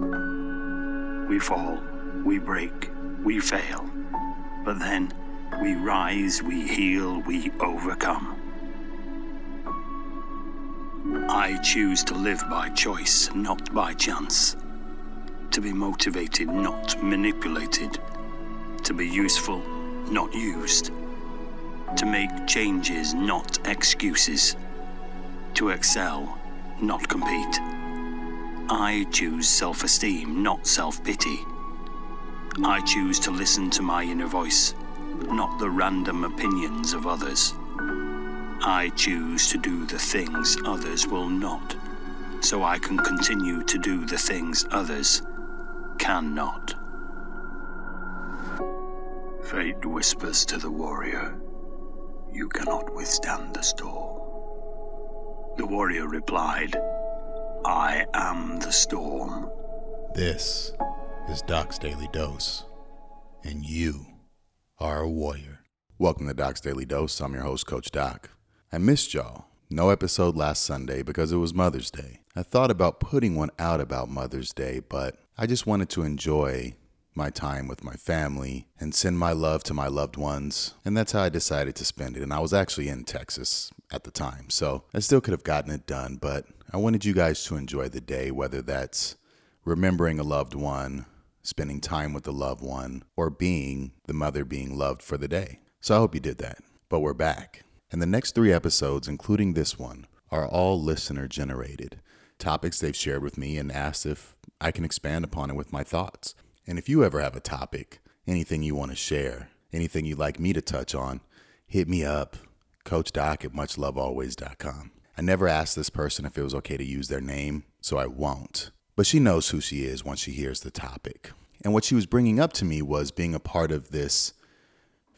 We fall, we break, we fail. But then we rise, we heal, we overcome. I choose to live by choice, not by chance. To be motivated, not manipulated. To be useful, not used. To make changes, not excuses. To excel, not compete. I choose self esteem, not self pity. I choose to listen to my inner voice, not the random opinions of others. I choose to do the things others will not, so I can continue to do the things others cannot. Fate whispers to the warrior, You cannot withstand the storm. The warrior replied, I am the storm. This is Doc's Daily Dose, and you are a warrior. Welcome to Doc's Daily Dose. I'm your host, Coach Doc. I missed y'all. No episode last Sunday because it was Mother's Day. I thought about putting one out about Mother's Day, but I just wanted to enjoy my time with my family and send my love to my loved ones. And that's how I decided to spend it. And I was actually in Texas at the time, so I still could have gotten it done, but I wanted you guys to enjoy the day, whether that's remembering a loved one, spending time with a loved one, or being the mother being loved for the day. So I hope you did that. But we're back. And the next three episodes, including this one, are all listener generated topics they've shared with me and asked if I can expand upon it with my thoughts. And if you ever have a topic, anything you want to share, anything you'd like me to touch on, hit me up, coachdoc at muchlovealways.com. I never asked this person if it was okay to use their name, so I won't. But she knows who she is once she hears the topic. And what she was bringing up to me was being a part of this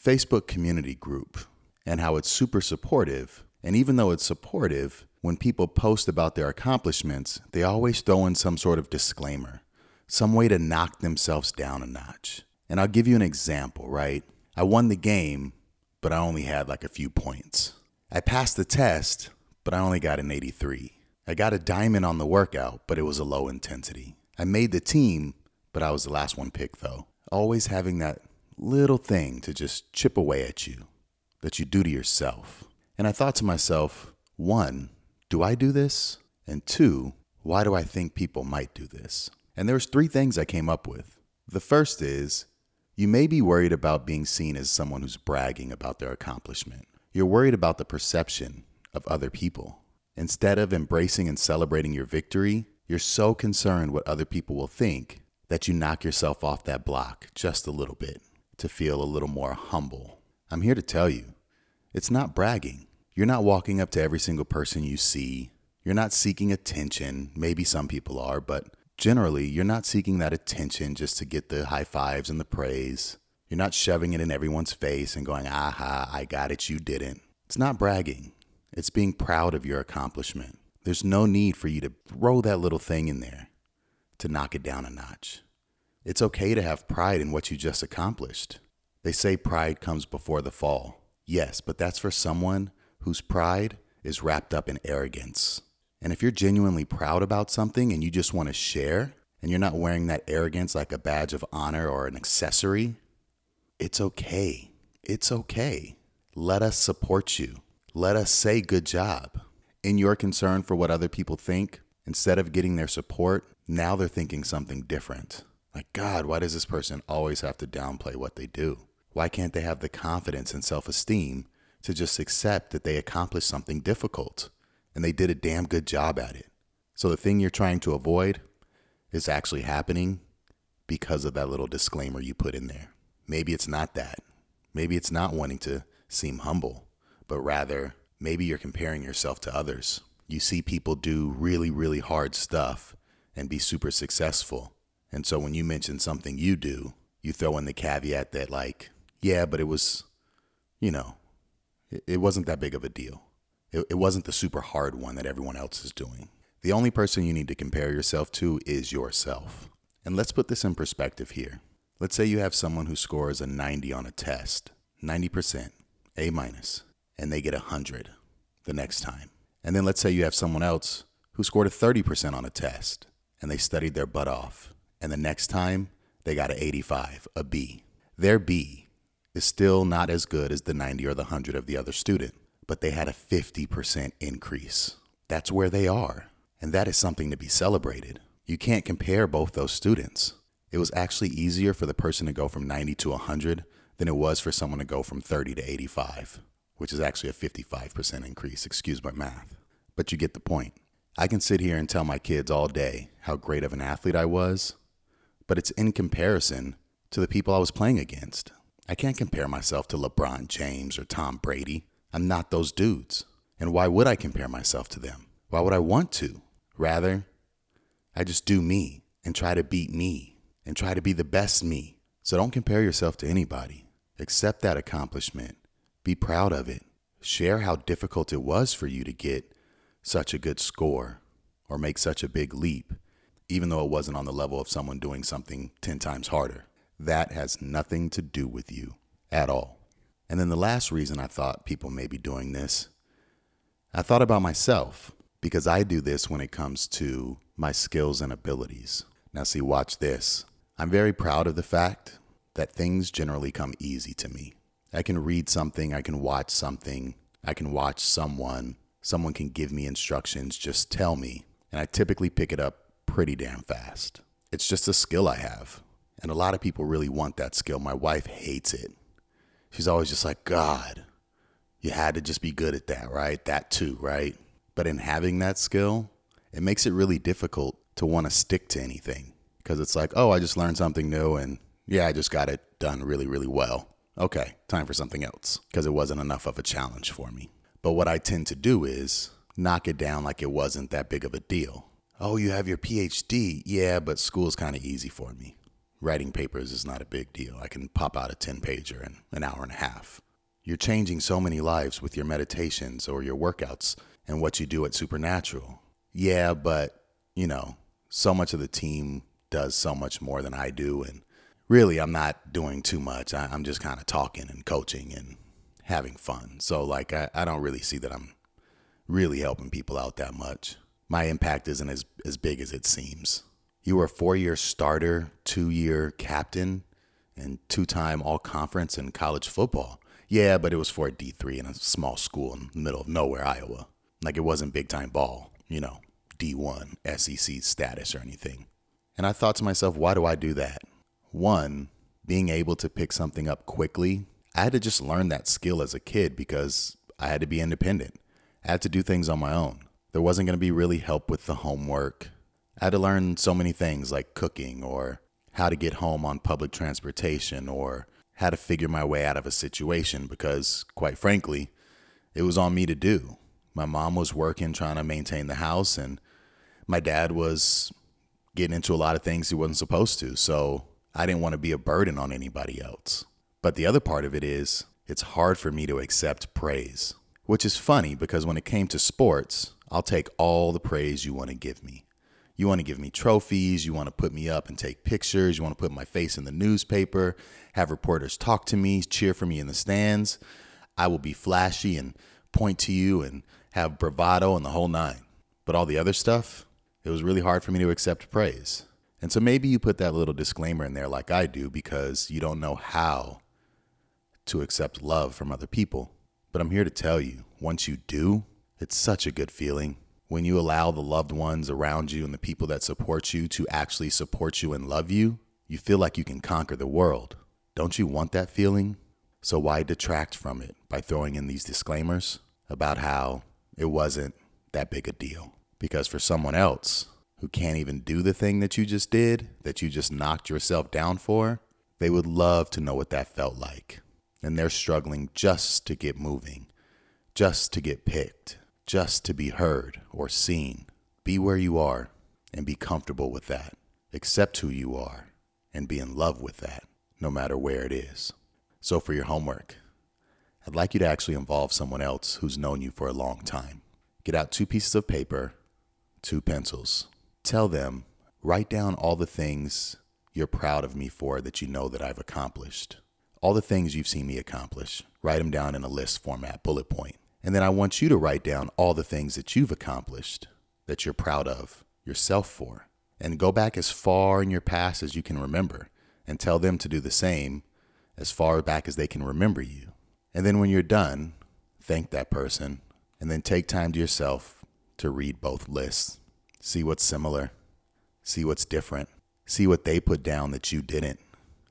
Facebook community group and how it's super supportive. And even though it's supportive, when people post about their accomplishments, they always throw in some sort of disclaimer, some way to knock themselves down a notch. And I'll give you an example, right? I won the game, but I only had like a few points. I passed the test, but I only got an 83. I got a diamond on the workout, but it was a low intensity. I made the team, but I was the last one picked though. Always having that little thing to just chip away at you that you do to yourself. And I thought to myself, one, do I do this? And two, why do I think people might do this? And there's three things I came up with. The first is you may be worried about being seen as someone who's bragging about their accomplishment. You're worried about the perception of other people. Instead of embracing and celebrating your victory, you're so concerned what other people will think that you knock yourself off that block just a little bit to feel a little more humble. I'm here to tell you, it's not bragging. You're not walking up to every single person you see. You're not seeking attention. Maybe some people are, but generally, you're not seeking that attention just to get the high fives and the praise. You're not shoving it in everyone's face and going, aha, I got it, you didn't. It's not bragging, it's being proud of your accomplishment. There's no need for you to throw that little thing in there to knock it down a notch. It's okay to have pride in what you just accomplished. They say pride comes before the fall. Yes, but that's for someone whose pride is wrapped up in arrogance. And if you're genuinely proud about something and you just want to share, and you're not wearing that arrogance like a badge of honor or an accessory, it's okay. It's okay. Let us support you. Let us say good job. In your concern for what other people think, instead of getting their support, now they're thinking something different. Like, God, why does this person always have to downplay what they do? Why can't they have the confidence and self esteem to just accept that they accomplished something difficult and they did a damn good job at it. So the thing you're trying to avoid is actually happening because of that little disclaimer you put in there. Maybe it's not that. Maybe it's not wanting to seem humble, but rather maybe you're comparing yourself to others. You see people do really, really hard stuff and be super successful. And so when you mention something you do, you throw in the caveat that, like, yeah, but it was, you know, it wasn't that big of a deal. It, it wasn't the super hard one that everyone else is doing. The only person you need to compare yourself to is yourself. And let's put this in perspective here. Let's say you have someone who scores a 90 on a test, 90%, A minus, and they get 100 the next time. And then let's say you have someone else who scored a 30% on a test and they studied their butt off. And the next time, they got an 85, a B. Their B is still not as good as the 90 or the 100 of the other student, but they had a 50% increase. That's where they are. And that is something to be celebrated. You can't compare both those students. It was actually easier for the person to go from 90 to 100 than it was for someone to go from 30 to 85, which is actually a 55% increase. Excuse my math. But you get the point. I can sit here and tell my kids all day how great of an athlete I was, but it's in comparison to the people I was playing against. I can't compare myself to LeBron James or Tom Brady. I'm not those dudes. And why would I compare myself to them? Why would I want to? Rather, I just do me and try to beat me and try to be the best me. So don't compare yourself to anybody. Accept that accomplishment. Be proud of it. Share how difficult it was for you to get such a good score or make such a big leap, even though it wasn't on the level of someone doing something 10 times harder. That has nothing to do with you at all. And then the last reason I thought people may be doing this, I thought about myself because I do this when it comes to my skills and abilities. Now, see, watch this. I'm very proud of the fact that things generally come easy to me. I can read something, I can watch something, I can watch someone, someone can give me instructions, just tell me, and I typically pick it up pretty damn fast. It's just a skill I have. And a lot of people really want that skill. My wife hates it. She's always just like, God, you had to just be good at that, right? That too, right? But in having that skill, it makes it really difficult to want to stick to anything because it's like, oh, I just learned something new and yeah, I just got it done really, really well. Okay, time for something else because it wasn't enough of a challenge for me. But what I tend to do is knock it down like it wasn't that big of a deal. Oh, you have your PhD? Yeah, but school's kind of easy for me writing papers is not a big deal. I can pop out a 10 pager in an hour and a half. You're changing so many lives with your meditations or your workouts and what you do at Supernatural. Yeah, but, you know, so much of the team does so much more than I do. And really, I'm not doing too much. I, am just kind of talking and coaching and having fun. So, like, I, I don't really see that I'm really helping people out that much. My impact isn't as, as big as it seems. You were a four year starter, two year captain, and two time all conference in college football. Yeah, but it was for a D3 in a small school in the middle of nowhere, Iowa. Like it wasn't big time ball, you know, D1, SEC status or anything. And I thought to myself, why do I do that? One, being able to pick something up quickly, I had to just learn that skill as a kid because I had to be independent. I had to do things on my own. There wasn't going to be really help with the homework. I had to learn so many things like cooking or how to get home on public transportation or how to figure my way out of a situation because, quite frankly, it was on me to do. My mom was working trying to maintain the house, and my dad was getting into a lot of things he wasn't supposed to. So I didn't want to be a burden on anybody else. But the other part of it is, it's hard for me to accept praise, which is funny because when it came to sports, I'll take all the praise you want to give me. You want to give me trophies. You want to put me up and take pictures. You want to put my face in the newspaper, have reporters talk to me, cheer for me in the stands. I will be flashy and point to you and have bravado and the whole nine. But all the other stuff, it was really hard for me to accept praise. And so maybe you put that little disclaimer in there like I do because you don't know how to accept love from other people. But I'm here to tell you, once you do, it's such a good feeling when you allow the loved ones around you and the people that support you to actually support you and love you, you feel like you can conquer the world. Don't you want that feeling? So why detract from it by throwing in these disclaimers about how it wasn't that big a deal? Because for someone else who can't even do the thing that you just did, that you just knocked yourself down for, they would love to know what that felt like. And they're struggling just to get moving, just to get picked, just to be heard or seen. Be where you are and be comfortable with that. Accept who you are and be in love with that, no matter where it is. So, for your homework, I'd like you to actually involve someone else who's known you for a long time. Get out two pieces of paper, two pencils. Tell them, write down all the things you're proud of me for that you know that I've accomplished. All the things you've seen me accomplish. Write them down in a list format, bullet point. And then I want you to write down all the things that you've accomplished that you're proud of yourself for. and go back as far in your past as you can remember and tell them to do the same as far back as they can remember you. And then when you're done, thank that person and then take time to yourself to read both lists. See what's similar, see what's different, see what they put down that you didn't,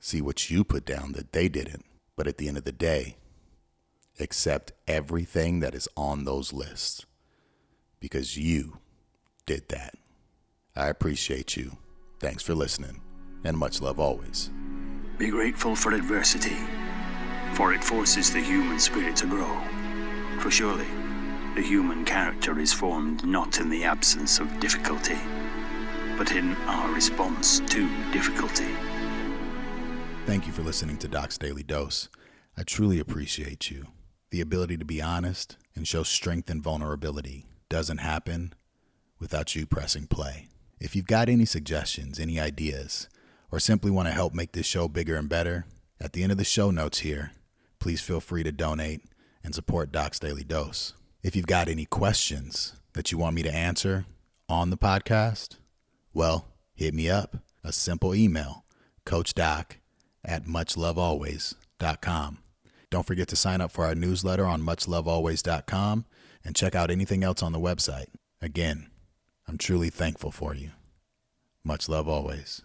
see what you put down that they didn't. But at the end of the day, accept everything that is on those lists because you did that. I appreciate you. Thanks for listening, and much love always. Be grateful for adversity, for it forces the human spirit to grow. For surely, the human character is formed not in the absence of difficulty, but in our response to difficulty. Thank you for listening to Doc's Daily Dose. I truly appreciate you. The ability to be honest and show strength and vulnerability doesn't happen without you pressing play. If you've got any suggestions, any ideas, or simply want to help make this show bigger and better, at the end of the show notes here, please feel free to donate and support Doc's Daily Dose. If you've got any questions that you want me to answer on the podcast, well, hit me up. A simple email, coachdoc at muchlovealways.com. Don't forget to sign up for our newsletter on muchlovealways.com and check out anything else on the website. Again, I'm truly thankful for you. Much love always.